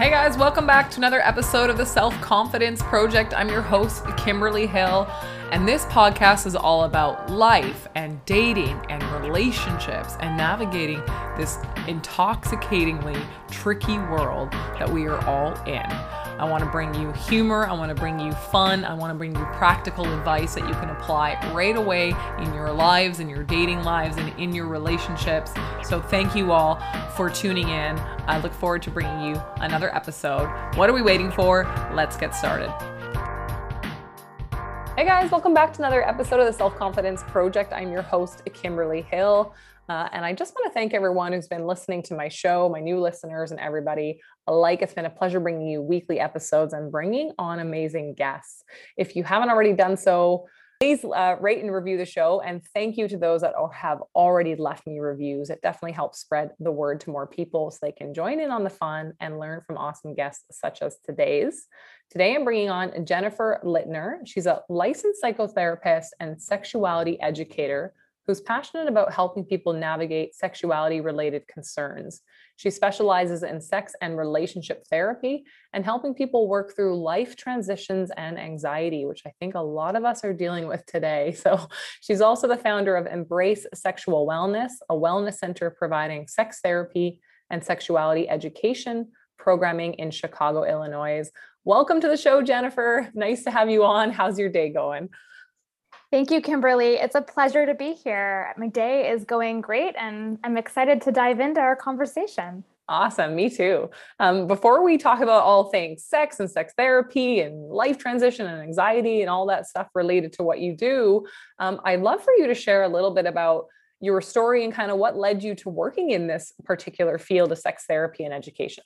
Hey guys, welcome back to another episode of the Self Confidence Project. I'm your host, Kimberly Hill, and this podcast is all about life and dating and relationships and navigating this intoxicatingly tricky world that we are all in. I want to bring you humor, I want to bring you fun, I want to bring you practical advice that you can apply right away in your lives, in your dating lives, and in your relationships. So, thank you all for tuning in. I look forward to bringing you another episode. What are we waiting for? Let's get started. Hey guys, welcome back to another episode of the Self Confidence Project. I'm your host, Kimberly Hill. Uh, and I just want to thank everyone who's been listening to my show, my new listeners, and everybody alike. It's been a pleasure bringing you weekly episodes and bringing on amazing guests. If you haven't already done so, please uh, rate and review the show. And thank you to those that have already left me reviews. It definitely helps spread the word to more people so they can join in on the fun and learn from awesome guests such as today's. Today, I'm bringing on Jennifer Litner. She's a licensed psychotherapist and sexuality educator who's passionate about helping people navigate sexuality related concerns. She specializes in sex and relationship therapy and helping people work through life transitions and anxiety, which I think a lot of us are dealing with today. So, she's also the founder of Embrace Sexual Wellness, a wellness center providing sex therapy and sexuality education programming in Chicago, Illinois. Welcome to the show, Jennifer. Nice to have you on. How's your day going? Thank you, Kimberly. It's a pleasure to be here. My day is going great, and I'm excited to dive into our conversation. Awesome. Me too. Um, before we talk about all things sex and sex therapy and life transition and anxiety and all that stuff related to what you do, um, I'd love for you to share a little bit about your story and kind of what led you to working in this particular field of sex therapy and education.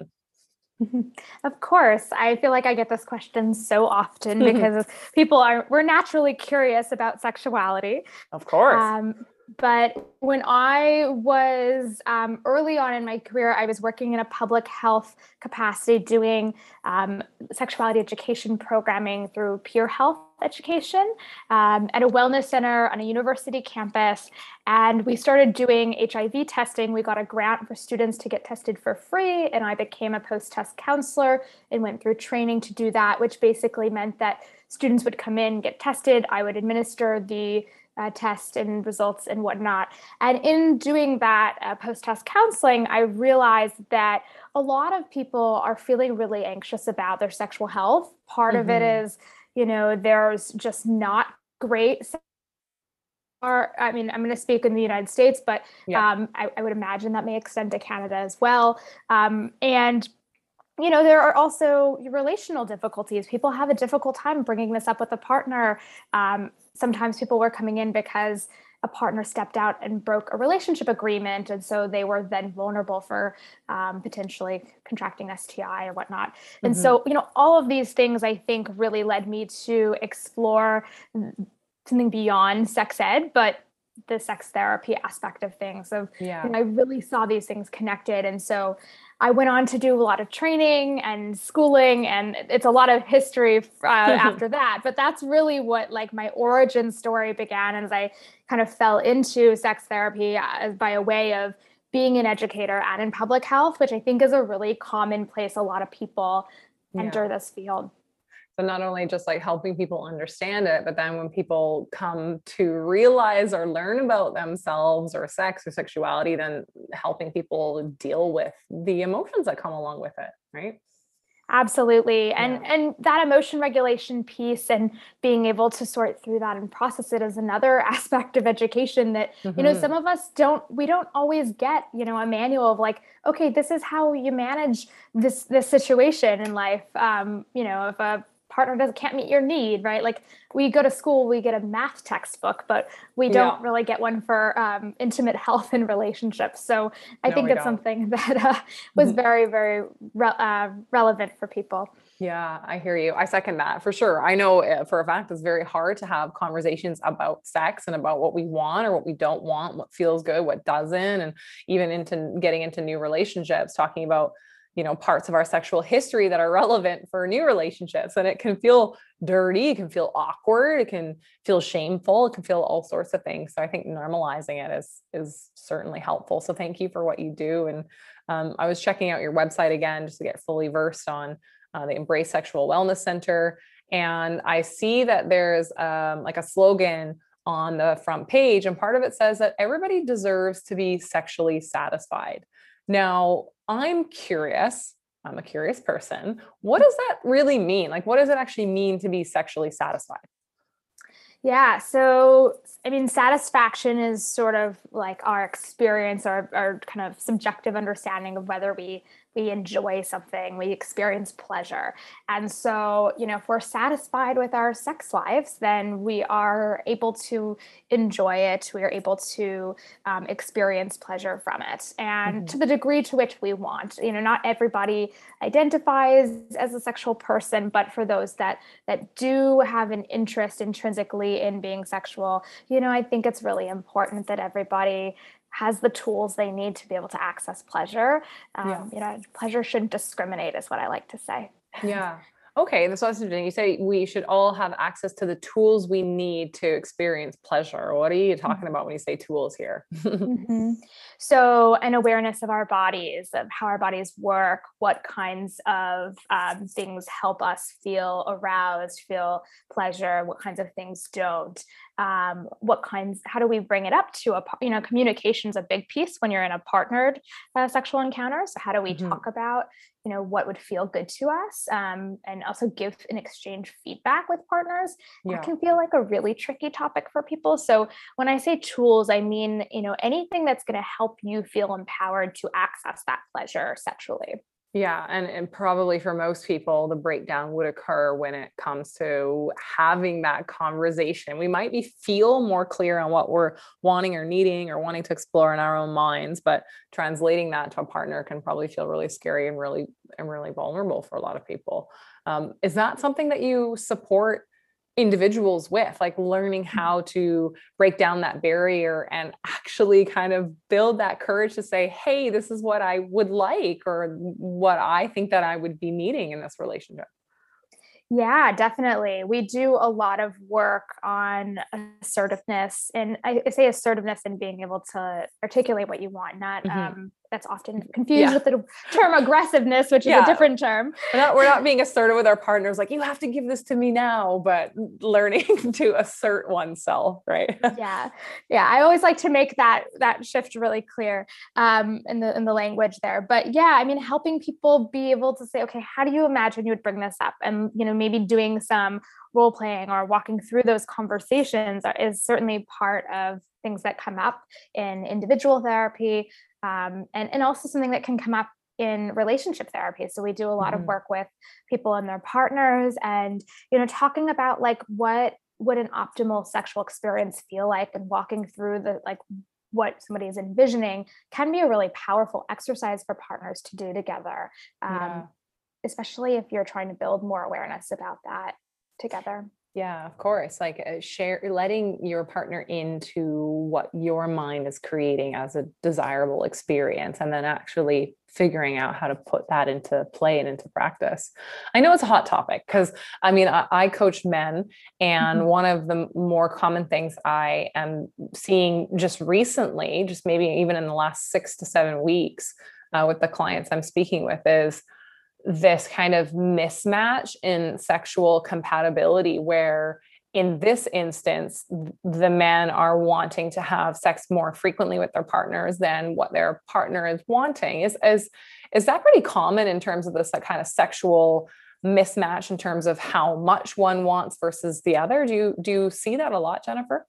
Of course. I feel like I get this question so often because people are, we're naturally curious about sexuality. Of course. Um, but when I was um, early on in my career, I was working in a public health capacity doing um, sexuality education programming through peer health education um, at a wellness center on a university campus. And we started doing HIV testing. We got a grant for students to get tested for free. And I became a post test counselor and went through training to do that, which basically meant that students would come in, get tested. I would administer the uh, test and results and whatnot. And in doing that uh, post test counseling, I realized that a lot of people are feeling really anxious about their sexual health. Part mm-hmm. of it mm-hmm. you know, there's just not great. Or, I mean, I'm going to speak in the United States, but yeah. um, I, I, would imagine that may extend to Canada as well. Um, and you know there are also relational difficulties people have a difficult time bringing this up with a partner um, sometimes people were coming in because a partner stepped out and broke a relationship agreement and so they were then vulnerable for um, potentially contracting sti or whatnot mm-hmm. and so you know all of these things i think really led me to explore something beyond sex ed but the sex therapy aspect of things of yeah. You know, i really saw these things connected and so I went on to do a lot of training and schooling, and it's a lot of history uh, after that. But that's really what like my origin story began as I kind of fell into sex therapy uh, by a way of being an educator and in public health, which I think is a really common place a lot of people yeah. enter this field. So not only just like helping people understand it, but then when people come to realize or learn about themselves or sex or sexuality, then helping people deal with the emotions that come along with it, right? Absolutely. And yeah. and that emotion regulation piece and being able to sort through that and process it is another aspect of education that mm-hmm. you know some mm-hmm. of us don't we don't always get, you know, a manual of like, okay, this is how you manage this this situation in life. Um, you know, if a partner doesn't can't meet your need right like we go to school we get a math textbook but we don't yeah. really get one for um, intimate health and relationships so i no, think it's don't. something that uh, was mm-hmm. very very re- uh, relevant for people yeah, I hear you. I second that for sure. I know uh, for a fact it's very hard to have conversations about sex and about what we want or what we don't want, what feels good, what doesn't, and even into getting into new relationships, talking about you know parts of our sexual history that are relevant for new relationships. And it can feel dirty it can feel awkward it can feel shameful it can feel all sorts of things. So i think normalizing it is is certainly helpful. So thank you for what you do. And Um, I was checking out your website again just to get fully versed on uh, the Embrace Sexual Wellness Center. And I see that there's um, like a slogan on the front page, and part of it says that everybody deserves to be sexually satisfied. Now, I'm curious. I'm a curious person. What does that really mean? Like, what does it actually mean to be sexually satisfied? Yeah. So, I mean, satisfaction is sort of like our experience, our, our kind of subjective understanding of whether we we enjoy something, we experience pleasure. And so, you know, if we're satisfied with our sex lives, then we are able to enjoy it. We are able to um, experience pleasure from it. And mm-hmm. to the degree to which we want, you know, not everybody identifies as a sexual person, but for those that that do have an interest intrinsically in being sexual, you know, I think it's really important that everybody has the tools they need to be able to access pleasure. Um, yeah. You know, pleasure shouldn't discriminate, is what I like to say. Yeah. Okay, that's what interesting. You say we should all have access to the tools we need to experience pleasure. What are you talking about when you say tools here? mm-hmm. So, an awareness of our bodies, of how our bodies work, what kinds of um, things help us feel aroused, feel pleasure, what kinds of things don't um, what kinds how do we bring it up to a you know communication's a big piece when you're in a partnered uh, sexual encounter so how do we mm-hmm. talk about you know what would feel good to us um, and also give and exchange feedback with partners yeah. that can feel like a really tricky topic for people so when i say tools i mean you know anything that's going to help you feel empowered to access that pleasure sexually yeah, and, and probably for most people, the breakdown would occur when it comes to having that conversation. We might be feel more clear on what we're wanting or needing or wanting to explore in our own minds, but translating that to a partner can probably feel really scary and really and really vulnerable for a lot of people. Um, is that something that you support individuals with like learning how to break down that barrier and actually kind of build that courage to say hey this is what i would like or what i think that i would be needing in this relationship yeah, definitely. We do a lot of work on assertiveness, and I say assertiveness and being able to articulate what you want, not mm-hmm. um, that's often confused yeah. with the term aggressiveness, which is yeah. a different term. We're not, we're not being assertive with our partners, like, you have to give this to me now, but learning to assert oneself, right? yeah. Yeah. I always like to make that that shift really clear um, in the in the language there. But yeah, I mean, helping people be able to say, okay, how do you imagine you would bring this up? And you know, maybe doing some role playing or walking through those conversations is certainly part of things that come up in individual therapy um, and, and also something that can come up in relationship therapy so we do a lot mm-hmm. of work with people and their partners and you know talking about like what would an optimal sexual experience feel like and walking through the like what somebody is envisioning can be a really powerful exercise for partners to do together um, yeah. especially if you're trying to build more awareness about that together yeah, of course. Like uh, share, letting your partner into what your mind is creating as a desirable experience, and then actually figuring out how to put that into play and into practice. I know it's a hot topic because I mean, I, I coach men, and mm-hmm. one of the more common things I am seeing just recently, just maybe even in the last six to seven weeks uh, with the clients I'm speaking with, is this kind of mismatch in sexual compatibility where in this instance the men are wanting to have sex more frequently with their partners than what their partner is wanting. Is is is that pretty common in terms of this like kind of sexual mismatch in terms of how much one wants versus the other? Do you do you see that a lot jennifer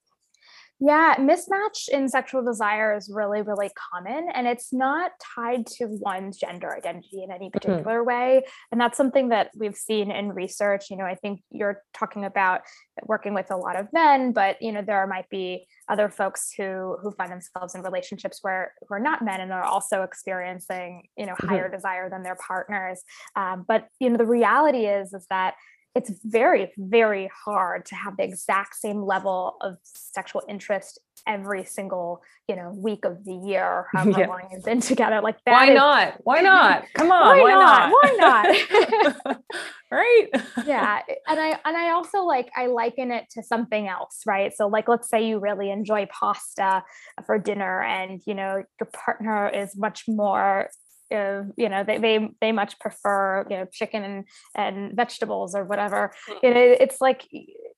yeah, mismatch in sexual desire is really, really common, and it's not tied to one's gender identity in any mm-hmm. particular mm-hmm. way. And that's something that we've seen in research. You know, I think you're talking about working with a lot of men, but you know, there might be other folks who who find themselves in relationships where who are not men and are also experiencing you know higher mm-hmm. desire than their partners. Um, but you know, the reality is is that it's very very hard to have the exact same level of sexual interest every single you know week of the year however yeah. long you've been together. Like that why is, not? Why not? Come on why, why not? not? Why not? Right? Yeah and i and i also like i liken it to something else right? So like let's say you really enjoy pasta for dinner and you know your partner is much more uh, you know they, they they much prefer you know chicken and, and vegetables or whatever. Mm. you know it's like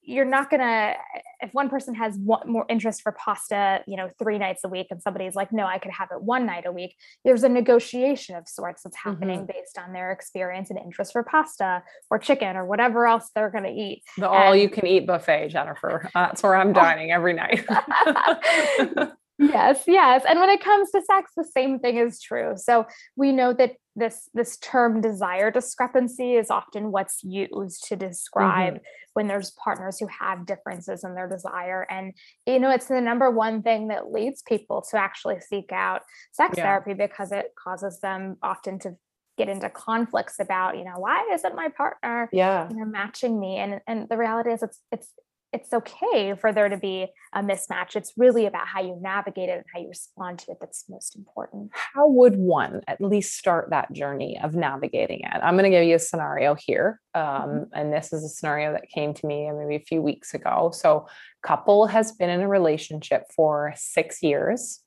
you're not gonna if one person has one, more interest for pasta you know three nights a week and somebody's like no i could have it one night a week there's a negotiation of sorts that's happening mm-hmm. based on their experience and interest for pasta or chicken or whatever else they're going to eat. The all you can eat buffet jennifer. That's where i'm dining every night yes yes and when it comes to sex the same thing is true so we know that this this term desire discrepancy is often what's used to describe mm-hmm. when there's partners who have differences in their desire and you know it's the number one thing that leads people to actually seek out sex yeah. therapy because it causes them often to get into conflicts about you know why isn't my partner yeah you know matching me and and the reality is it's it's it's okay for there to be a mismatch. It's really about how you navigate it and how you respond to it that's most important. How would one at least start that journey of navigating it? I'm going to give you a scenario here. Um, mm-hmm. and this is a scenario that came to me maybe a few weeks ago. So, couple has been in a relationship for six years.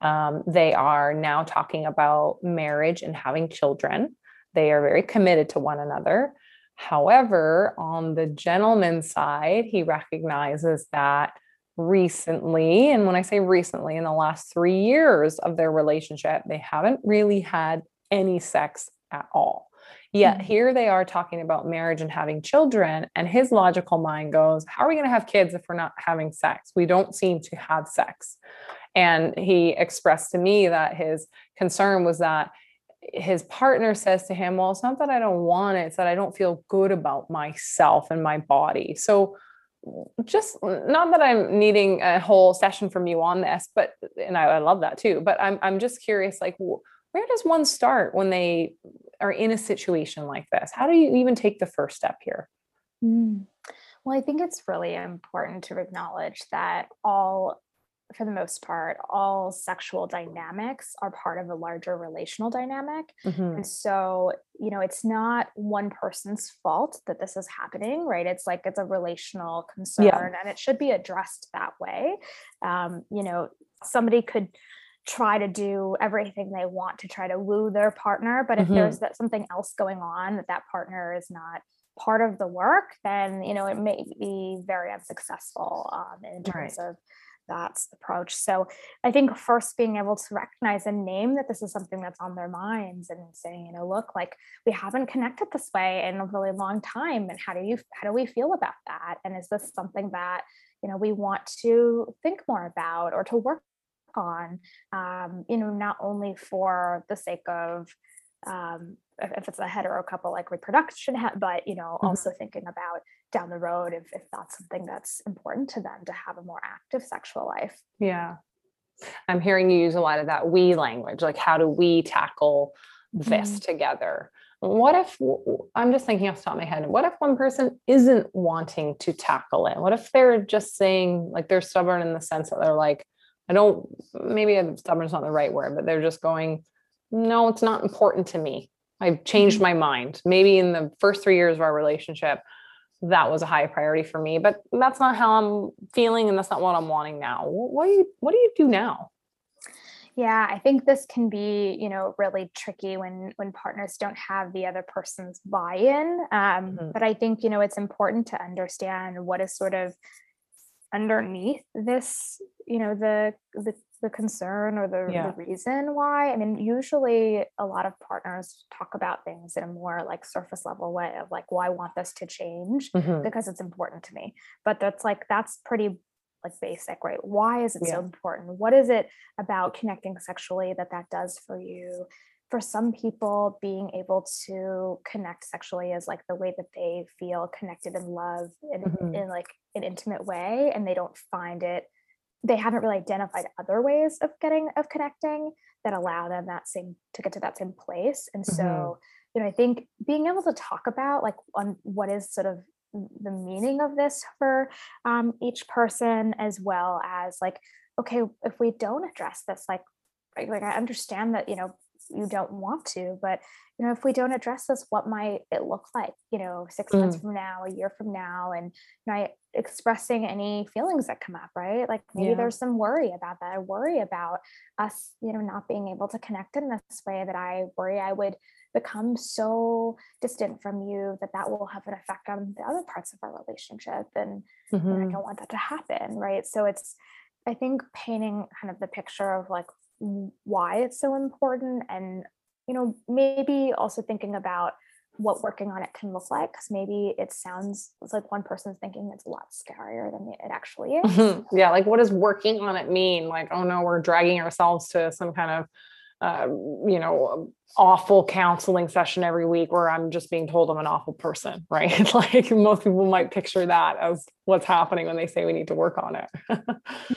Um, they are now talking about marriage and having children. They are very committed to one another. However, on the gentleman's side, he recognizes that recently, and when I say recently, in the last three years of their relationship, they haven't really had any sex at all. Yet mm-hmm. here they are talking about marriage and having children, and his logical mind goes, How are we going to have kids if we're not having sex? We don't seem to have sex. And he expressed to me that his concern was that his partner says to him, Well, it's not that I don't want it, it's that I don't feel good about myself and my body. So, just not that I'm needing a whole session from you on this, but and I, I love that too. But I'm I'm just curious, like, where does one start when they are in a situation like this? How do you even take the first step here? Mm. Well, I think it's really important to acknowledge that all for the most part, all sexual dynamics are part of a larger relational dynamic. Mm-hmm. And so, you know, it's not one person's fault that this is happening, right? It's like it's a relational concern yeah. and it should be addressed that way. Um, you know, somebody could try to do everything they want to try to woo their partner, but if mm-hmm. there's that something else going on that that partner is not part of the work, then you know it may be very unsuccessful um, in terms right. of that's approach. So I think first being able to recognize and name that this is something that's on their minds and saying, you know, look, like we haven't connected this way in a really long time. And how do you how do we feel about that? And is this something that, you know, we want to think more about or to work on? Um, you know, not only for the sake of um, if it's a hetero couple like reproduction but you know mm-hmm. also thinking about down the road if, if that's something that's important to them to have a more active sexual life yeah i'm hearing you use a lot of that we language like how do we tackle this mm-hmm. together what if i'm just thinking off the top of my head what if one person isn't wanting to tackle it what if they're just saying like they're stubborn in the sense that they're like i don't maybe stubborn is not the right word but they're just going no, it's not important to me. I've changed mm-hmm. my mind. Maybe in the first three years of our relationship, that was a high priority for me, but that's not how I'm feeling and that's not what I'm wanting now. What do you what do you do now? Yeah, I think this can be, you know, really tricky when when partners don't have the other person's buy-in. Um, mm-hmm. But I think, you know, it's important to understand what is sort of underneath this, you know, the the the concern or the, yeah. the, reason why. I mean, usually a lot of partners talk about things in a more like surface level way of like, well, I want this to change mm-hmm. because it's important to me. But that's like, that's pretty like basic, right? Why is it yeah. so important? What is it about connecting sexually that that does for you? For some people, being able to connect sexually is like the way that they feel connected and love in, mm-hmm. in like an intimate way, and they don't find it they haven't really identified other ways of getting of connecting that allow them that same to get to that same place and so mm-hmm. you know i think being able to talk about like on what is sort of the meaning of this for um, each person as well as like okay if we don't address this like like i understand that you know you don't want to but you know if we don't address this what might it look like you know six mm. months from now a year from now and you know, expressing any feelings that come up right like maybe yeah. there's some worry about that i worry about us you know not being able to connect in this way that i worry i would become so distant from you that that will have an effect on the other parts of our relationship and, mm-hmm. and i don't want that to happen right so it's i think painting kind of the picture of like why it's so important and you know maybe also thinking about what working on it can look like because maybe it sounds it's like one person's thinking it's a lot scarier than it actually is. Yeah like what does working on it mean? Like oh no we're dragging ourselves to some kind of uh, you know awful counseling session every week where I'm just being told I'm an awful person, right? like most people might picture that as what's happening when they say we need to work on it.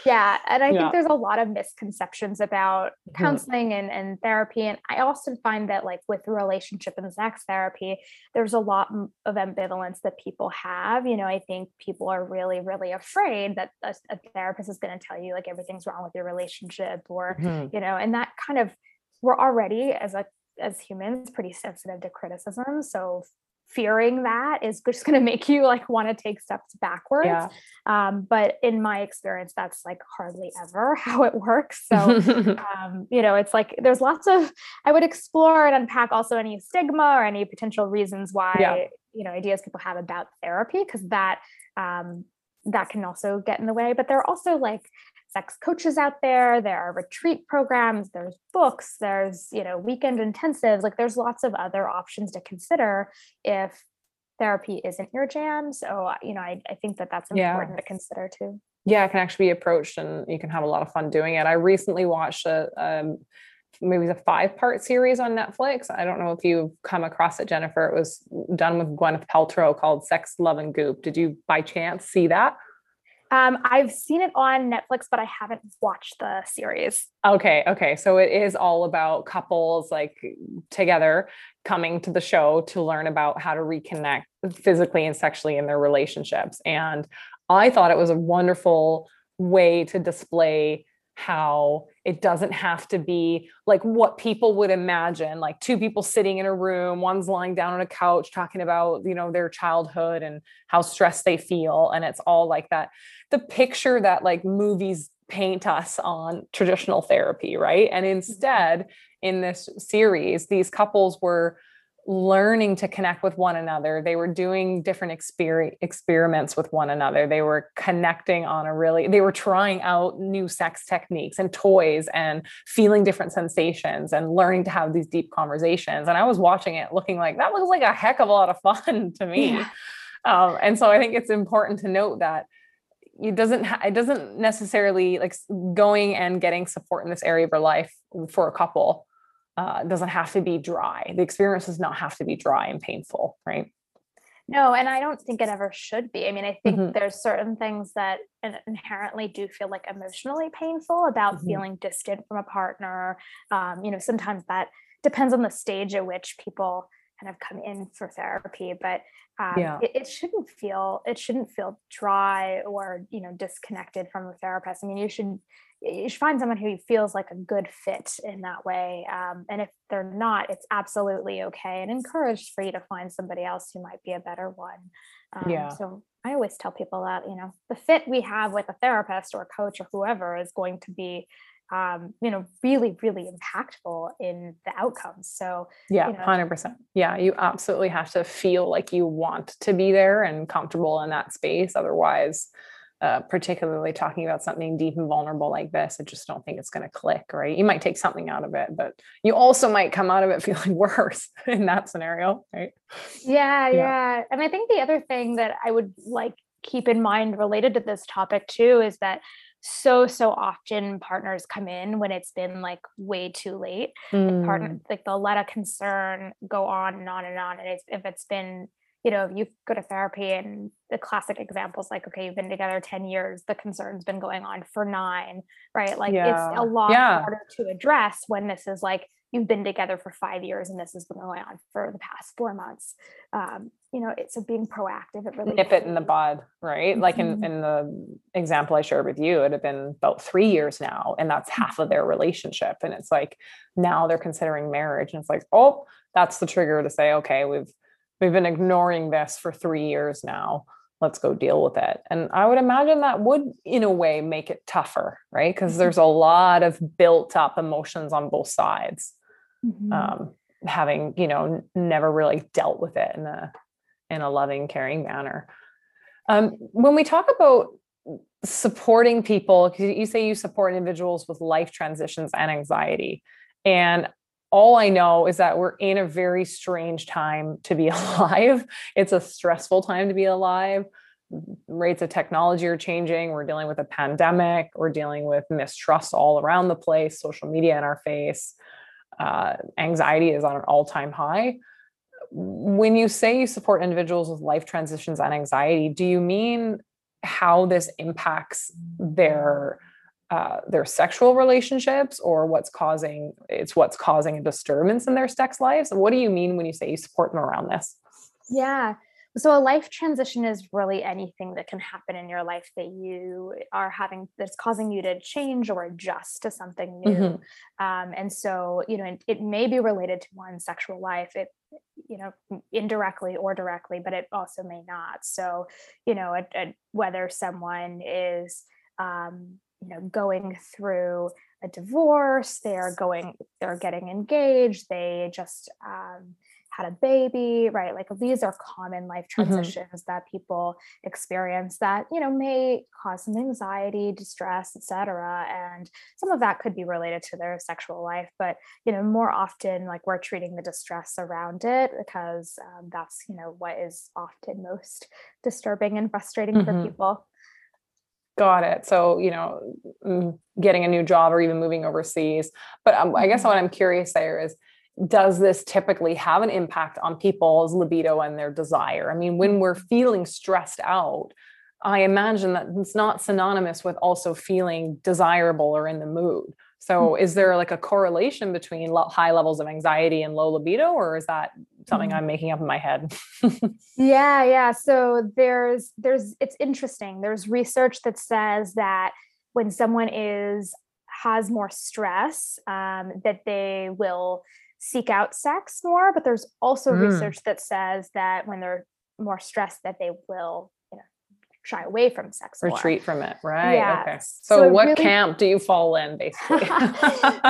yeah. And I yeah. think there's a lot of misconceptions about mm-hmm. counseling mm-hmm. and, and therapy. And I also find that like with relationship and sex therapy, there's a lot of ambivalence that people have. You know, I think people are really, really afraid that a, a therapist is going to tell you like everything's wrong with your relationship or, mm-hmm. you know, and that kind of we're already as a as humans pretty sensitive to criticism so fearing that is just going to make you like want to take steps backwards yeah. um, but in my experience that's like hardly ever how it works so um, you know it's like there's lots of i would explore and unpack also any stigma or any potential reasons why yeah. you know ideas people have about therapy because that um, that can also get in the way but there are also like sex coaches out there there are retreat programs there's books there's you know weekend intensives like there's lots of other options to consider if therapy isn't your jam so you know i, I think that that's important yeah. to consider too yeah it can actually be approached and you can have a lot of fun doing it i recently watched a um, maybe a five part series on Netflix. I don't know if you've come across it, Jennifer. It was done with Gwyneth Paltrow called Sex, Love, and Goop. Did you by chance see that? Um, I've seen it on Netflix, but I haven't watched the series. Okay, okay. So it is all about couples like together coming to the show to learn about how to reconnect physically and sexually in their relationships. And I thought it was a wonderful way to display how it doesn't have to be like what people would imagine like two people sitting in a room one's lying down on a couch talking about you know their childhood and how stressed they feel and it's all like that the picture that like movies paint us on traditional therapy right and mm-hmm. instead in this series these couples were learning to connect with one another. They were doing different exper- experiments with one another. They were connecting on a really, they were trying out new sex techniques and toys and feeling different sensations and learning to have these deep conversations. And I was watching it looking like that looks like a heck of a lot of fun to me. Yeah. Um, and so I think it's important to note that it doesn't ha- it doesn't necessarily like going and getting support in this area of your life for a couple uh, doesn't have to be dry. The experience does not have to be dry and painful, right? No, and I don't think it ever should be. I mean, I think mm-hmm. there's certain things that inherently do feel like emotionally painful about mm-hmm. feeling distant from a partner. Um, you know, sometimes that depends on the stage at which people kind of come in for therapy, but um, yeah. it, it shouldn't feel it shouldn't feel dry or you know disconnected from the therapist. I mean, you should you should find someone who feels like a good fit in that way. Um, and if they're not, it's absolutely okay and encouraged for you to find somebody else who might be a better one. Um, yeah. So I always tell people that, you know, the fit we have with a therapist or a coach or whoever is going to be, um, you know, really, really impactful in the outcomes. So, yeah, you know, 100%. Yeah, you absolutely have to feel like you want to be there and comfortable in that space. Otherwise, uh, particularly talking about something deep and vulnerable like this, I just don't think it's going to click, right? You might take something out of it, but you also might come out of it feeling worse in that scenario, right? Yeah, yeah, yeah. And I think the other thing that I would like keep in mind related to this topic too is that so so often partners come in when it's been like way too late mm. partner like they'll let a concern go on and on and on and it's, if it's been you know, you go to therapy and the classic examples like, okay, you've been together 10 years, the concern's been going on for nine, right? Like yeah. it's a lot yeah. harder to address when this is like, you've been together for five years and this has been going on for the past four months um, you know it's a being proactive it really nip it in the bud right like in, mm-hmm. in the example i shared with you it had been about three years now and that's mm. half of their relationship and it's like now they're considering marriage and it's like oh that's the trigger to say okay we've we've been ignoring this for three years now let's go deal with it and i would imagine that would in a way make it tougher right because mm-hmm. there's a lot of built up emotions on both sides mm-hmm. um, having you know never really dealt with it in a in a loving caring manner um, when we talk about supporting people you say you support individuals with life transitions and anxiety and all I know is that we're in a very strange time to be alive. It's a stressful time to be alive. Rates of technology are changing. We're dealing with a pandemic. We're dealing with mistrust all around the place, social media in our face. Uh, anxiety is on an all time high. When you say you support individuals with life transitions and anxiety, do you mean how this impacts their uh, their sexual relationships or what's causing it's what's causing a disturbance in their sex lives? What do you mean when you say you support them around this? Yeah. So a life transition is really anything that can happen in your life that you are having that's causing you to change or adjust to something new. Mm-hmm. um, and so you know it, it, may be related to one's sexual life it you know indirectly or directly but it also may not. So you know a, a, whether someone is um, you know going through a divorce they're going they're getting engaged they just um, had a baby right like these are common life mm-hmm. transitions mm-hmm. that people experience that you know may cause some anxiety distress etc and some of that could be related to their sexual life but you know more often like we're treating the distress around it because um, that's you know what is often most disturbing and frustrating mm-hmm. for people Got it. So, you know, getting a new job or even moving overseas. But um, I guess mm-hmm. what I'm curious there is does this typically have an impact on people's libido and their desire? I mean, when we're feeling stressed out, I imagine that it's not synonymous with also feeling desirable or in the mood. So, mm-hmm. is there like a correlation between high levels of anxiety and low libido, or is that something mm-hmm. I'm making up in my head? yeah, yeah. So there's there's it's interesting. There's research that says that when someone is has more stress, um, that they will seek out sex more. But there's also mm. research that says that when they're more stressed, that they will shy away from sex retreat more. from it right yeah. okay so, so what really... camp do you fall in basically?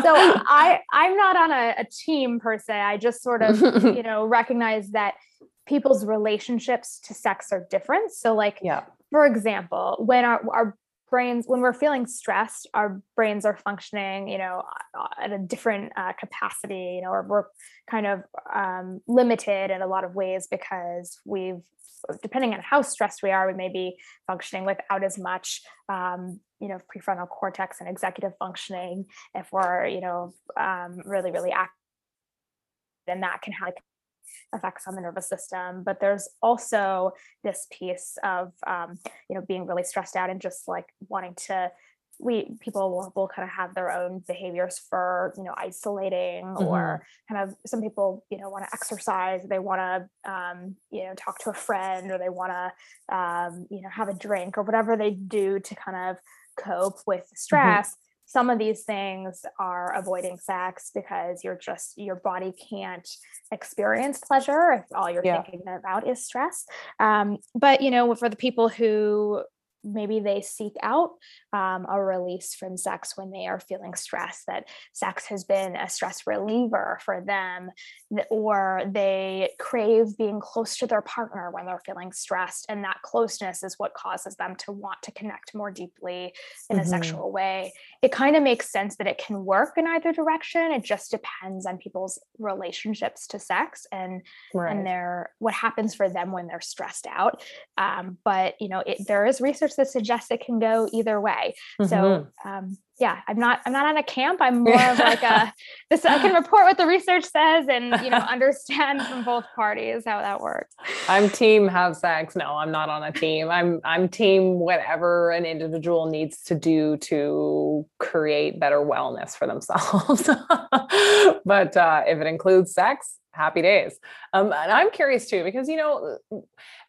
So i i'm not on a, a, team per se. I just sort of you know recognize that people's relationships to sex are different. So like yeah. for example when our, our brains when we're feeling stressed our brains are functioning you know at a different uh, capacity you know or we're kind of um, limited in a lot of ways because we've depending on how stressed we are we may be functioning without as much um, you know prefrontal cortex and executive functioning if we're you know um, really really active. And that can have effects on the nervous system but there's also this piece of um, you know being really stressed out and just like wanting to we people will, will kind of have their own behaviors for you know isolating mm-hmm. or kind of some people you know want to exercise they want to um, you know talk to a friend or they want to um, you know have a drink or whatever they do to kind of cope with mm-hmm. stress mm-hmm some of these things are avoiding sex because you're just your body can't experience pleasure if all you're yeah. thinking about is stress um, but you know for the people who maybe they seek out um, a release from sex when they are feeling stressed, that sex has been a stress reliever for them, or they crave being close to their partner when they're feeling stressed. And that closeness is what causes them to want to connect more deeply in mm-hmm. a sexual way. It kind of makes sense that it can work in either direction. It just depends on people's relationships to sex and, right. and their what happens for them when they're stressed out. Um, but you know, it, there is research that suggests it can go either way. Mm-hmm. So um, yeah, I'm not I'm not on a camp. I'm more of like a this I can report what the research says and you know understand from both parties how that works. I'm team have sex. No, I'm not on a team. I'm I'm team whatever an individual needs to do to create better wellness for themselves. but uh, if it includes sex, happy days. Um, and I'm curious too, because, you know,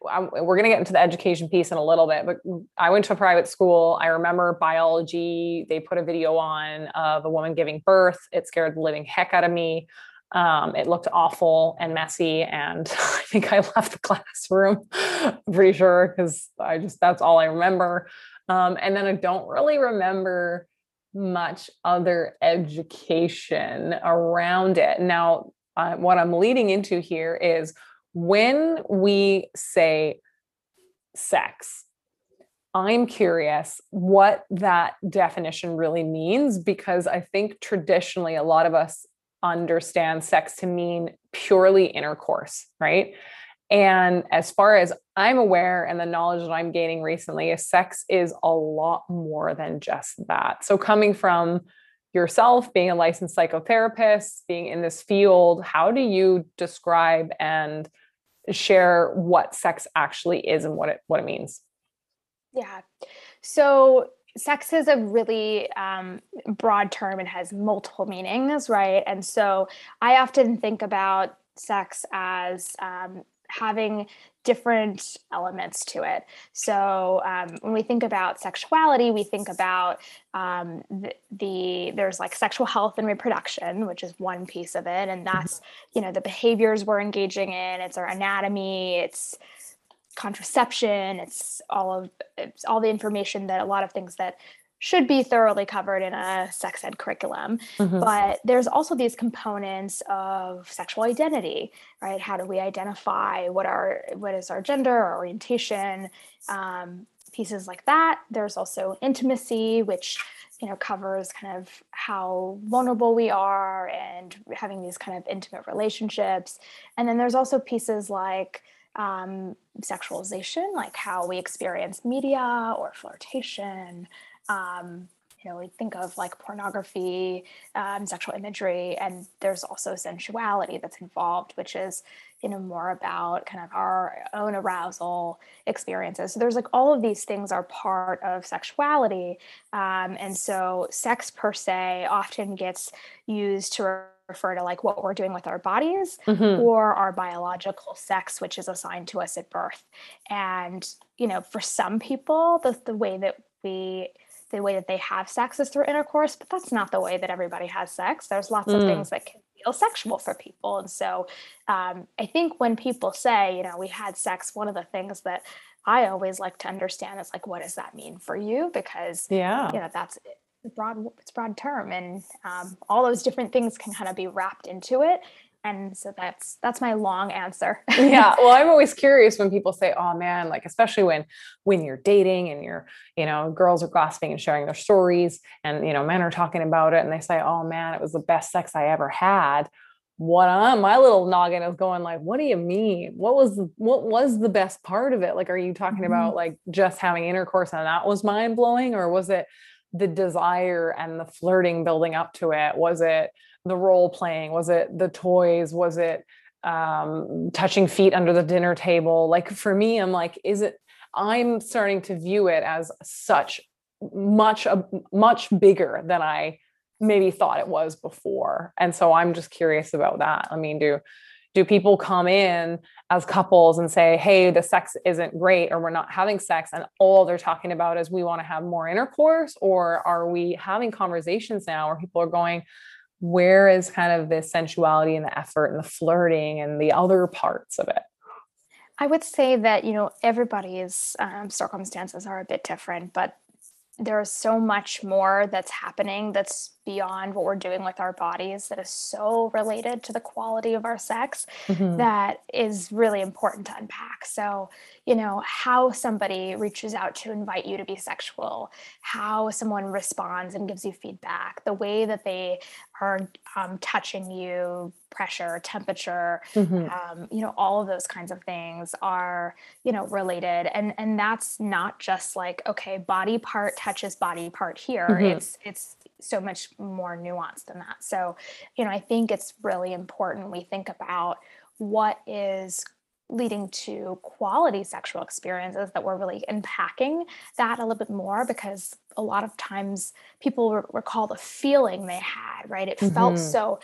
I'm, we're going to get into the education piece in a little bit, but I went to a private school. I remember biology, they put a video on of a woman giving birth. It scared the living heck out of me. Um, it looked awful and messy. And I think I left the classroom, pretty sure, because I just, that's all I remember. Um, and then I don't really remember much other education around it. Now, uh, what I'm leading into here is when we say sex, I'm curious what that definition really means because I think traditionally a lot of us understand sex to mean purely intercourse, right? And as far as I'm aware, and the knowledge that I'm gaining recently, is sex is a lot more than just that. So, coming from yourself, being a licensed psychotherapist, being in this field, how do you describe and share what sex actually is and what it what it means? Yeah. So sex is a really um, broad term and has multiple meanings, right? And so I often think about sex as um, having different elements to it. So um, when we think about sexuality, we think about um, the, the, there's like sexual health and reproduction, which is one piece of it, and mm-hmm. that's you know the behaviors we're engaging in. It's our anatomy. It's contraception. It's all of it's all the information that a lot of things that should be thoroughly covered in a sex ed curriculum. Mm-hmm. But there's also these components of sexual identity, right? How do we identify what our what is our gender, our orientation, um, pieces like that. There's also intimacy, which you know covers kind of how vulnerable we are and having these kind of intimate relationships. And then there's also pieces like um, sexualization, like how we experience media or flirtation, um, you know, we think of like pornography, um, sexual imagery, and there's also sensuality that's involved, which is, you know, more about kind of our own arousal experiences. So there's like all of these things are part of sexuality. Um, and so sex per se often gets used to refer to like what we're doing with our bodies mm-hmm. or our biological sex which is assigned to us at birth and you know for some people the, the way that we the way that they have sex is through intercourse, but that's not the way that everybody has sex. There's lots mm. of things that can feel sexual for people. And so um, I think when people say, you know, we had sex, one of the things that I always like to understand is like, what does that mean for you? Because, yeah, you know, that's a broad, it's broad term and um, all those different things can kind of be wrapped into it and so that's that's my long answer yeah well i'm always curious when people say oh man like especially when when you're dating and you're you know girls are gossiping and sharing their stories and you know men are talking about it and they say oh man it was the best sex i ever had what I'm, my little noggin is going like, what do you mean? What was what was the best part of it? Like, are you talking mm-hmm. about like just having intercourse and that was mind blowing, or was it the desire and the flirting building up to it? Was it the role playing? Was it the toys? Was it um, touching feet under the dinner table? Like for me, I'm like, is it? I'm starting to view it as such much a much bigger than I maybe thought it was before. And so I'm just curious about that. I mean, do do people come in as couples and say, hey, the sex isn't great, or we're not having sex, and all they're talking about is we want to have more intercourse? Or are we having conversations now where people are going, where is kind of the sensuality and the effort and the flirting and the other parts of it? I would say that, you know, everybody's um, circumstances are a bit different, but there's so much more that's happening that's beyond what we're doing with our bodies that is so related to the quality of our sex mm-hmm. that is really important to unpack. So, you know, how somebody reaches out to invite you to be sexual, how someone responds and gives you feedback, the way that they are um, touching you, pressure, temperature, mm-hmm. um, you know, all of those kinds of things are, you know, related. And and that's not just like okay, body part touches body part here. Mm-hmm. It's it's so much more nuanced than that. So, you know, I think it's really important we think about what is leading to quality sexual experiences that we're really unpacking that a little bit more because a lot of times people recall the feeling they had right it mm-hmm. felt so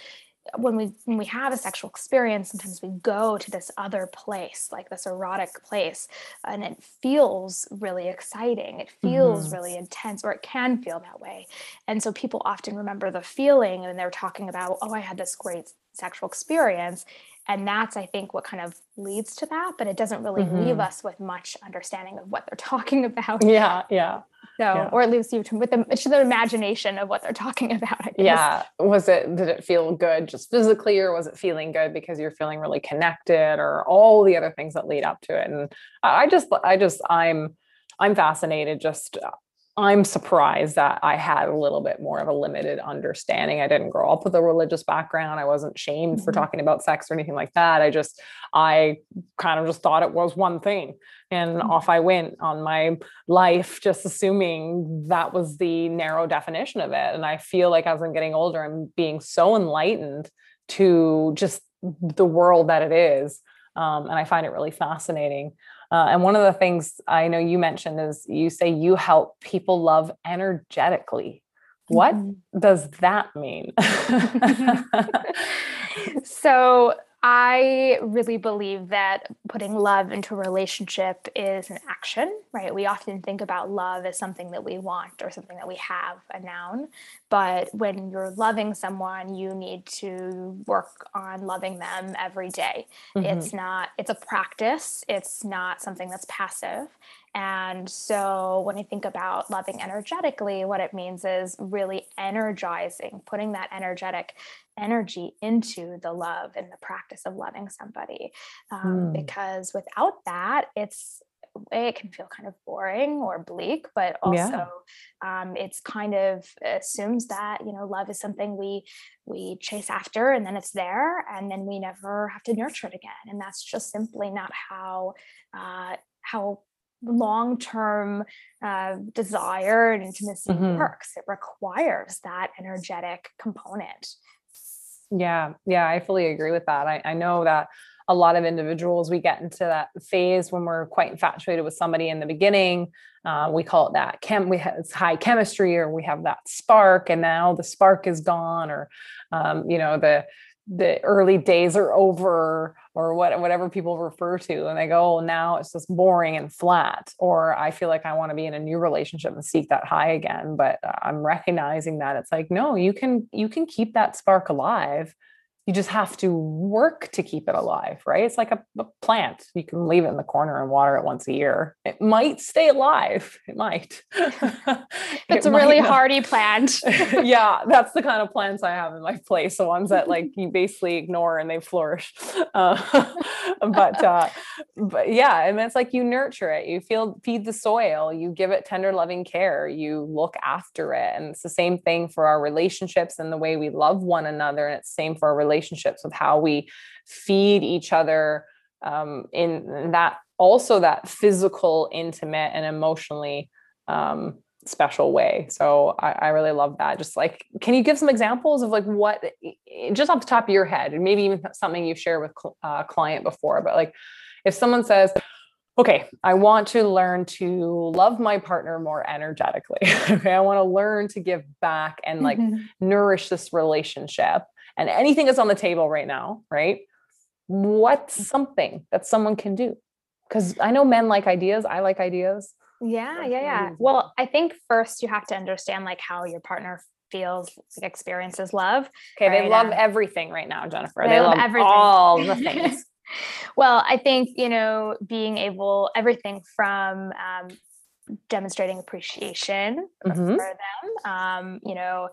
when we when we have a sexual experience sometimes we go to this other place like this erotic place and it feels really exciting it feels mm-hmm. really intense or it can feel that way and so people often remember the feeling and they're talking about oh i had this great sexual experience and that's i think what kind of leads to that but it doesn't really mm-hmm. leave us with much understanding of what they're talking about yeah yeah so yeah. or it leaves you to, with the, to the imagination of what they're talking about yeah was it did it feel good just physically or was it feeling good because you're feeling really connected or all the other things that lead up to it and i just i just i'm i'm fascinated just I'm surprised that I had a little bit more of a limited understanding. I didn't grow up with a religious background. I wasn't shamed mm-hmm. for talking about sex or anything like that. I just, I kind of just thought it was one thing. And mm-hmm. off I went on my life, just assuming that was the narrow definition of it. And I feel like as I'm getting older, I'm being so enlightened to just the world that it is. Um, and I find it really fascinating. Uh, and one of the things I know you mentioned is you say you help people love energetically. What mm-hmm. does that mean? so, I really believe that putting love into a relationship is an action, right? We often think about love as something that we want or something that we have, a noun. But when you're loving someone, you need to work on loving them every day. Mm-hmm. It's not, it's a practice, it's not something that's passive. And so when I think about loving energetically, what it means is really energizing, putting that energetic energy into the love and the practice of loving somebody. Um, mm. Because without that, it's it can feel kind of boring or bleak, but also yeah. um, it's kind of assumes that you know love is something we we chase after and then it's there and then we never have to nurture it again, and that's just simply not how uh, how long-term uh, desire and intimacy mm-hmm. works. It requires that energetic component. Yeah, yeah, I fully agree with that. I, I know that a lot of individuals we get into that phase when we're quite infatuated with somebody in the beginning uh, we call it that chem we have it's high chemistry or we have that spark and now the spark is gone or um, you know the the early days are over or what whatever people refer to and they go oh, now it's just boring and flat or i feel like i want to be in a new relationship and seek that high again but uh, i'm recognizing that it's like no you can you can keep that spark alive you just have to work to keep it alive, right? It's like a, a, plant. You can leave it in the corner and water it once a year. It might stay alive. It might. it's it a really not. hardy plant. yeah, that's the kind of plants I have in my place. The ones that like you basically ignore and they flourish. Uh, but uh, but yeah, and it's like you nurture it. You feel feed the soil. You give it tender, loving care. You look after it, and it's the same thing for our relationships and the way we love one another. And it's the same for our relationships with how we feed each other um, in that also that physical intimate and emotionally um, special way. So I, I, really love that. Just like can you give some examples of like what just off the top of your head and maybe even something you've shared with a uh, client before but like if someone says okay i want to learn to love my partner more energetically. Okay i want to learn to give back and like mm-hmm. nourish this relationship and anything is on the table right now, right? What's mm. something that someone can do? Because I know men like ideas, I like ideas. Yeah, yeah, yeah. Well, I think first you have to understand like how your partner feels, like experiences love. Okay, right? they love um, everything right now, Jennifer. They, they love, love all the things. well, I think, you know, being able, everything from um, demonstrating appreciation mm-hmm. for them, um, you know,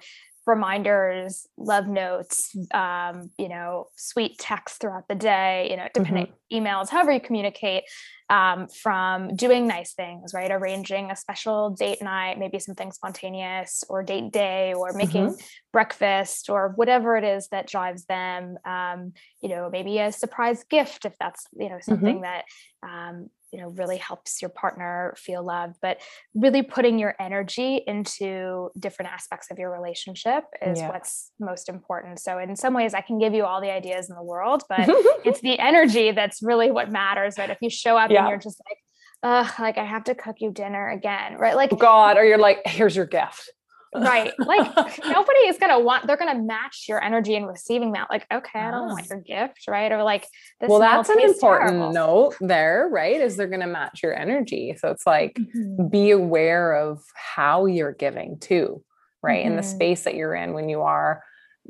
reminders, love notes, um, you know, sweet texts throughout the day, you know, depending mm-hmm. emails, however you communicate, um, from doing nice things, right? Arranging a special date night, maybe something spontaneous, or date day, or making mm-hmm. breakfast, or whatever it is that drives them. Um, you know, maybe a surprise gift if that's you know mm-hmm. something mm-hmm. that um, you know really helps your partner feel loved but really putting your energy into different aspects of your relationship is yeah. what's most important so in some ways i can give you all the ideas in the world but it's the energy that's really what matters right if you show up yeah. and you're just like Ugh, like I have to cook you dinner again, right? Like God, or you're like, here's your gift right like nobody is gonna want they're gonna match your energy in receiving that like okay i don't want your gift right or like well that's an important terrible. note there right is they're gonna match your energy so it's like mm-hmm. be aware of how you're giving too right mm-hmm. in the mm-hmm. space that you're in when you are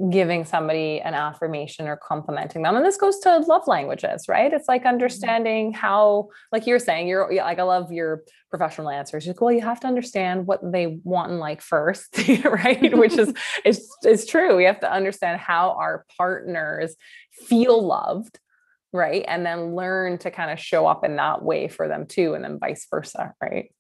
giving somebody an affirmation or complimenting them and this goes to love languages right? It's like mm-hmm. understanding how like you're saying you're like i love your professional answers. You're like well you have to understand what they want and like first right? Which is is is true. We have to understand how our partners feel loved right? And then learn to kind of show up in that way for them too and then vice versa right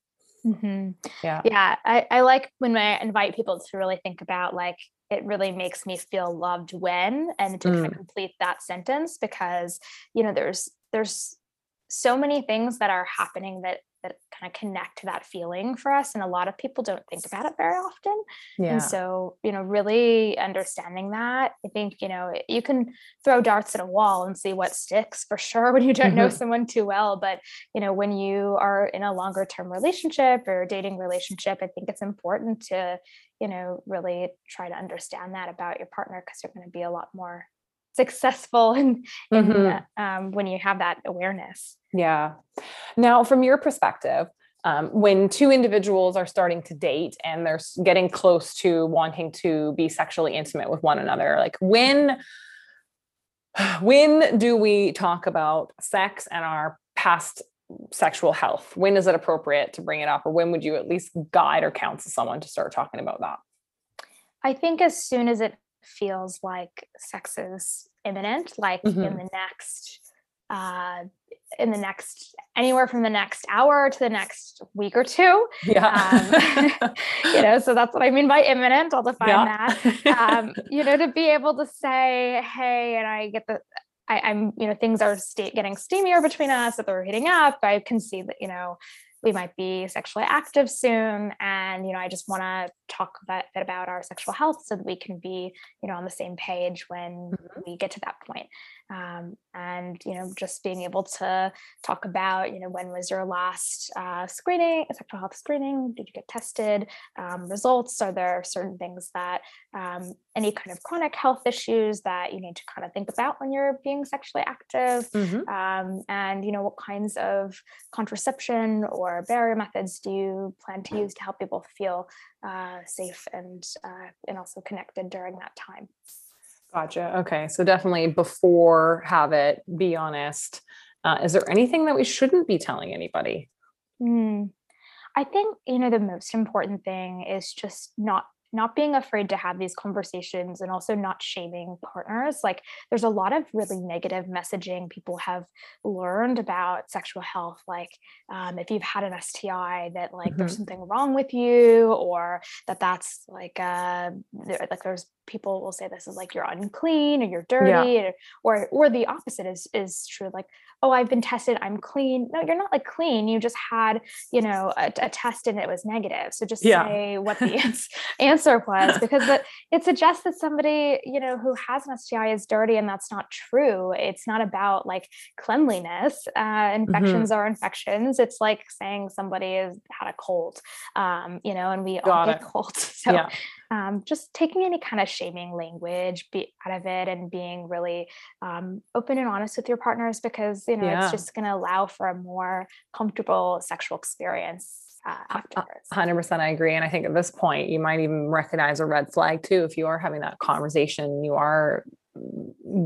Mm-hmm. Yeah. Yeah. I, I like when I invite people to really think about like it really makes me feel loved when and to mm. kind of complete that sentence because you know there's there's so many things that are happening that that kind of connect to that feeling for us and a lot of people don't think about it very often yeah. and so you know really understanding that i think you know you can throw darts at a wall and see what sticks for sure when you don't mm-hmm. know someone too well but you know when you are in a longer term relationship or dating relationship i think it's important to you know really try to understand that about your partner because you're going to be a lot more successful and mm-hmm. um, when you have that awareness. Yeah. Now from your perspective um, when two individuals are starting to date and they're getting close to wanting to be sexually intimate with one another like when when do we talk about sex and our past sexual health? When is it appropriate to bring it up or when would you at least guide or counsel someone to start talking about that? I think as soon as it feels like sex is imminent, like mm-hmm. in the next uh, in the next anywhere from the next hour to the next week or two. Yeah. Um, you know, so that's what I mean by imminent. I'll define yeah. that. Um, you know, to be able to say, hey, and I get the I, am you know, things are sta- getting steamier between us, that they're heating up. I can see that, you know, we might be sexually active soon and you know i just want to talk a bit, about our sexual health so that we can be you know on the same page when mm-hmm. we get to that point. Um, and you know just being able to talk about you know when was your last uh, screening sexual health screening? Did you get tested? Um, results? Are there certain things that um, any kind of chronic health issues that you need to kind of think about when you're being sexually active? Mm-hmm. Um, and you know what kinds of contraception or barrier methods do you plan to use to help people feel uh, safe and uh, and also connected during that time Gotcha. Okay. So definitely before have it, be honest. Uh, is there anything that we shouldn't be telling anybody? Mm. I think, you know, the most important thing is just not not being afraid to have these conversations and also not shaming partners. Like there's a lot of really negative messaging people have learned about sexual health. Like um, if you've had an STI, that like mm-hmm. there's something wrong with you, or that that's like uh, like there's people will say this is like you're unclean or you're dirty, yeah. or or the opposite is is true. Like oh i've been tested i'm clean no you're not like clean you just had you know a, a test and it was negative so just yeah. say what the answer was because it, it suggests that somebody you know who has an sti is dirty and that's not true it's not about like cleanliness uh, mm-hmm. infections mm-hmm. are infections it's like saying somebody has had a cold um, you know and we Got all get colds so yeah um, just taking any kind of shaming language be, out of it and being really um, open and honest with your partners because you know yeah. it's just going to allow for a more comfortable sexual experience uh, afterwards. 100% I agree. And I think at this point, you might even recognize a red flag too. If you are having that conversation, you are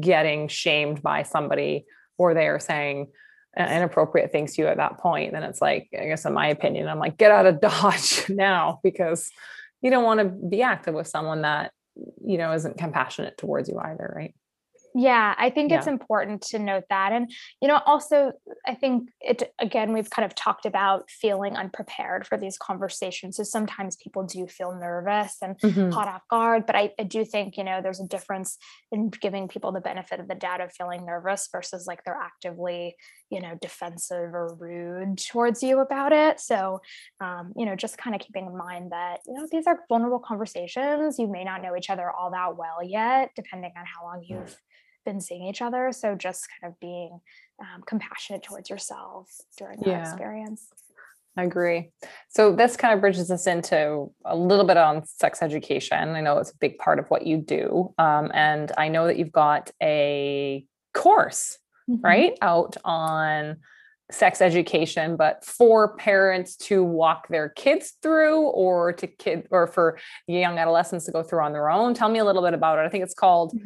getting shamed by somebody or they are saying inappropriate things to you at that point, then it's like, I guess in my opinion, I'm like, get out of Dodge now because you don't want to be active with someone that you know isn't compassionate towards you either right Yeah, I think yeah. it's important to note that. And, you know, also, I think it, again, we've kind of talked about feeling unprepared for these conversations. So sometimes people do feel nervous and mm-hmm. caught off guard. But I, I, do think, you know, there's a difference in giving people the benefit of the doubt of feeling nervous versus like they're actively, you know, defensive or rude towards you about it. So, um, you know, just kind of keeping in mind that, you know, these are vulnerable conversations. You may not know each other all that well yet, depending on how long you've been seeing each other. So just kind of being um, compassionate towards yourself during that yeah. experience. I agree. So this kind of bridges us into a little bit on sex education. I know it's a big part of what you do, um, and I know that you've got a course mm-hmm. right out on sex education, but for parents to walk their kids through, or to kid, or for young adolescents to go through on their own. Tell me a little bit about it. I think it's called.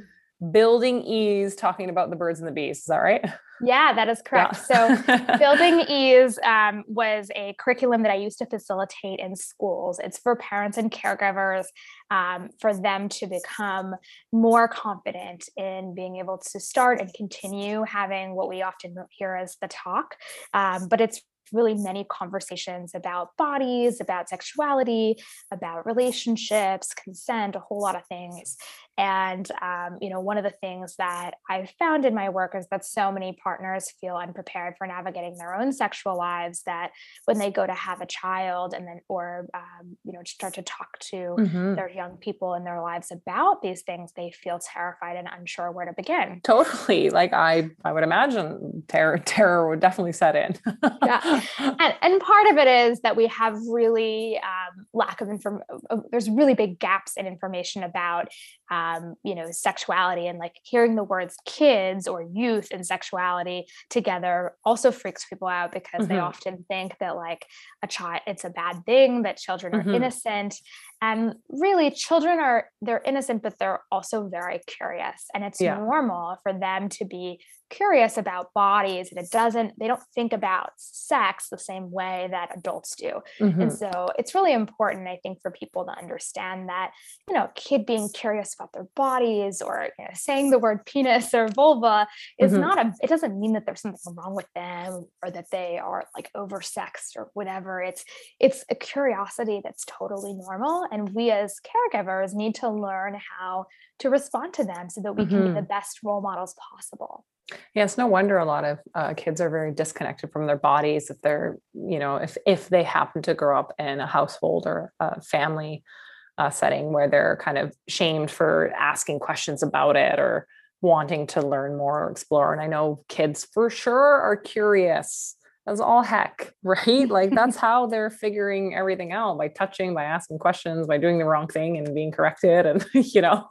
Building ease talking about the birds and the bees is that right yeah that is correct yeah. so building ease um, was a curriculum that i used to facilitate in schools it's for parents and caregivers um, for them to become more confident in being able to start and continue having what we often hear as the talk um, but it's really many conversations about bodies, about sexuality, about relationships, consent, a whole lot of things. And, um, you know, one of the things that I've found in my work is that so many partners feel unprepared for navigating their own sexual lives that when they go to have a child and then, or, um, you know, start to talk to mm-hmm. their young people in their lives about these things, they feel terrified and unsure where to begin. Totally. Like I, I would imagine terror, terror would definitely set in. yeah. And, and part of it is that we have really um, lack of information. There's really big gaps in information about um, you know, sexuality and like hearing the words kids or youth and sexuality together also freaks people out because mm-hmm. they often think that like a child, it's a bad thing, that children are mm-hmm. innocent. And really, children are, they're innocent, but they're also very curious. And it's yeah. normal for them to be curious about bodies and it doesn't they don't think about sex the same way that adults do mm-hmm. and so it's really important i think for people to understand that you know a kid being curious about their bodies or you know, saying the word penis or vulva is mm-hmm. not a it doesn't mean that there's something wrong with them or that they are like oversexed or whatever it's it's a curiosity that's totally normal and we as caregivers need to learn how to respond to them so that we mm-hmm. can be the mm-hmm. best role models possible yeah, it's no wonder a lot of uh, kids are very disconnected from their bodies if they're, you know, if if they happen to grow up in a household or a family uh, setting where they're kind of shamed for asking questions about it or wanting to learn more or explore. And I know kids for sure are curious as all heck, right? Like that's how they're figuring everything out by touching, by asking questions, by doing the wrong thing and being corrected. And, you know,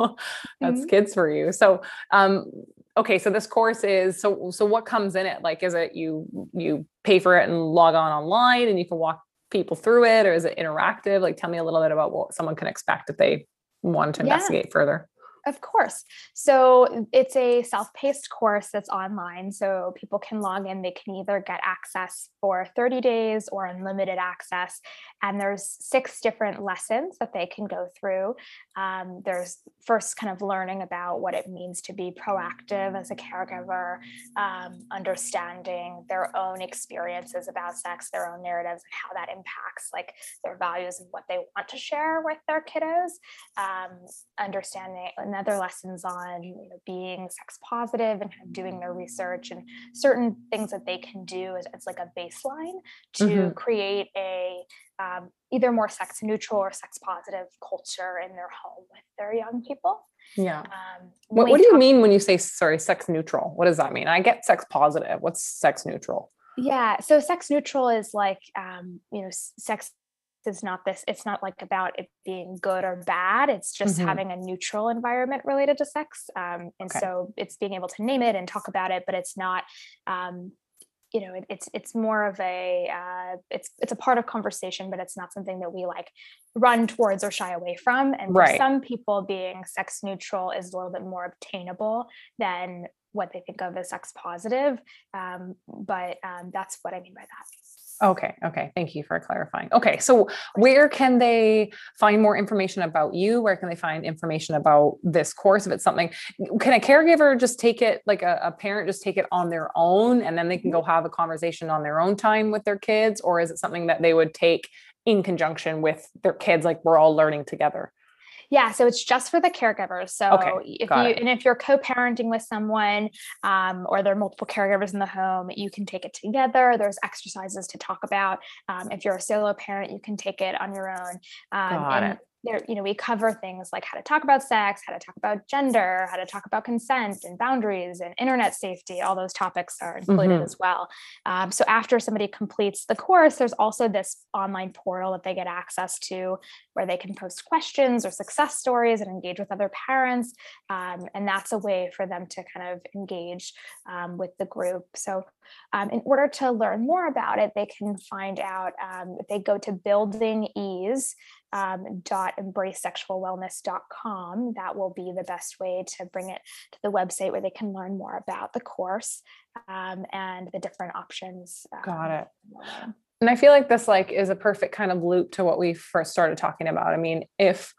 that's mm-hmm. kids for you. So, um, okay so this course is so so what comes in it like is it you you pay for it and log on online and you can walk people through it or is it interactive like tell me a little bit about what someone can expect if they want to investigate yeah. further of course. So it's a self paced course that's online. So people can log in. They can either get access for 30 days or unlimited access. And there's six different lessons that they can go through. Um, there's first kind of learning about what it means to be proactive as a caregiver, um, understanding their own experiences about sex, their own narratives, and how that impacts like their values and what they want to share with their kiddos. Um, understanding and other lessons on you know, being sex positive and kind of doing their research and certain things that they can do as, as like a baseline to mm-hmm. create a um, either more sex neutral or sex positive culture in their home with their young people. Yeah. Um, what, what do you mean when you say sorry sex neutral? What does that mean? I get sex positive. What's sex neutral? Yeah. So sex neutral is like um, you know sex is not this it's not like about it being good or bad it's just mm-hmm. having a neutral environment related to sex um, and okay. so it's being able to name it and talk about it but it's not um, you know it, it's it's more of a uh, it's it's a part of conversation but it's not something that we like run towards or shy away from and for right. some people being sex neutral is a little bit more obtainable than what they think of as sex positive um, but um, that's what i mean by that Okay. Okay. Thank you for clarifying. Okay. So, where can they find more information about you? Where can they find information about this course? If it's something, can a caregiver just take it, like a, a parent just take it on their own and then they can go mm-hmm. have a conversation on their own time with their kids? Or is it something that they would take in conjunction with their kids, like we're all learning together? Yeah, so it's just for the caregivers. So okay, if you it. and if you're co-parenting with someone, um, or there are multiple caregivers in the home, you can take it together. There's exercises to talk about. Um, if you're a solo parent, you can take it on your own. Um, Got and it there, you know, we cover things like how to talk about sex, how to talk about gender, how to talk about consent and boundaries and internet safety. All those topics are included mm-hmm. as well. Um, so after somebody completes the course, there's also this online portal that they get access to where they can post questions or success stories and engage with other parents. Um, and that's a way for them to kind of engage um, with the group. So um, in order to learn more about it, they can find out um, if they go to building ease um. That will be the best way to bring it to the website where they can learn more about the course um, and the different options. Um, Got it. And I feel like this like is a perfect kind of loop to what we first started talking about. I mean, if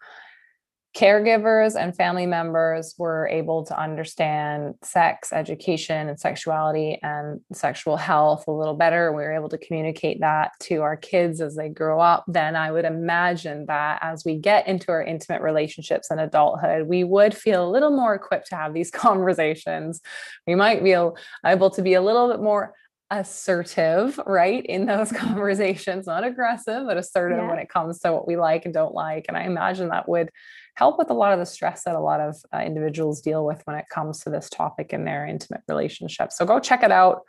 caregivers and family members were able to understand sex education and sexuality and sexual health a little better we were able to communicate that to our kids as they grow up then i would imagine that as we get into our intimate relationships and adulthood we would feel a little more equipped to have these conversations we might be able to be a little bit more assertive, right, in those conversations, not aggressive, but assertive yeah. when it comes to what we like and don't like. And I imagine that would help with a lot of the stress that a lot of uh, individuals deal with when it comes to this topic in their intimate relationships. So go check it out.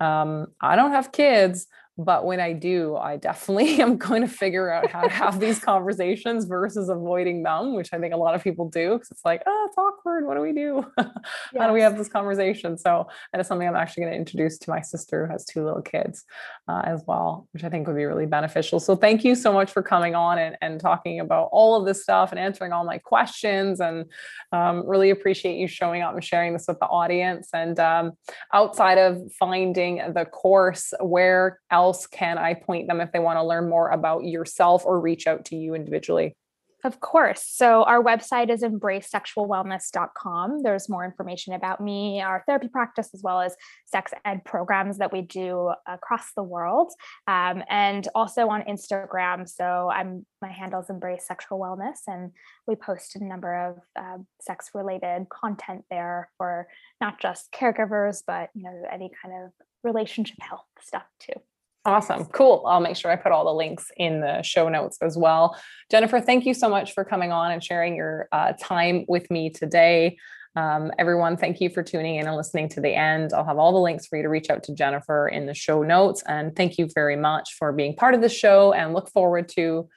Um, I don't have kids, but when I do, I definitely am going to figure out how to have these conversations versus avoiding them, which I think a lot of people do because it's like, oh, it's awkward. What do we do? how do we have this conversation? So that is something I'm actually going to introduce to my sister who has two little kids uh, as well, which I think would be really beneficial. So thank you so much for coming on and, and talking about all of this stuff and answering all my questions. And um, really appreciate you showing up and sharing this with the audience. And um, outside of finding the course, where else else can I point them if they want to learn more about yourself or reach out to you individually? Of course. So our website is embracesexualwellness.com. There's more information about me, our therapy practice, as well as sex ed programs that we do across the world. Um, and also on Instagram. So I'm my handle is embrace sexual wellness, and we post a number of uh, sex related content there for not just caregivers, but you know any kind of relationship health stuff too. Awesome. Cool. I'll make sure I put all the links in the show notes as well. Jennifer, thank you so much for coming on and sharing your uh, time with me today. Um, everyone, thank you for tuning in and listening to the end. I'll have all the links for you to reach out to Jennifer in the show notes. And thank you very much for being part of the show and look forward to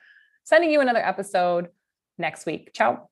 sending you another episode next week. Ciao.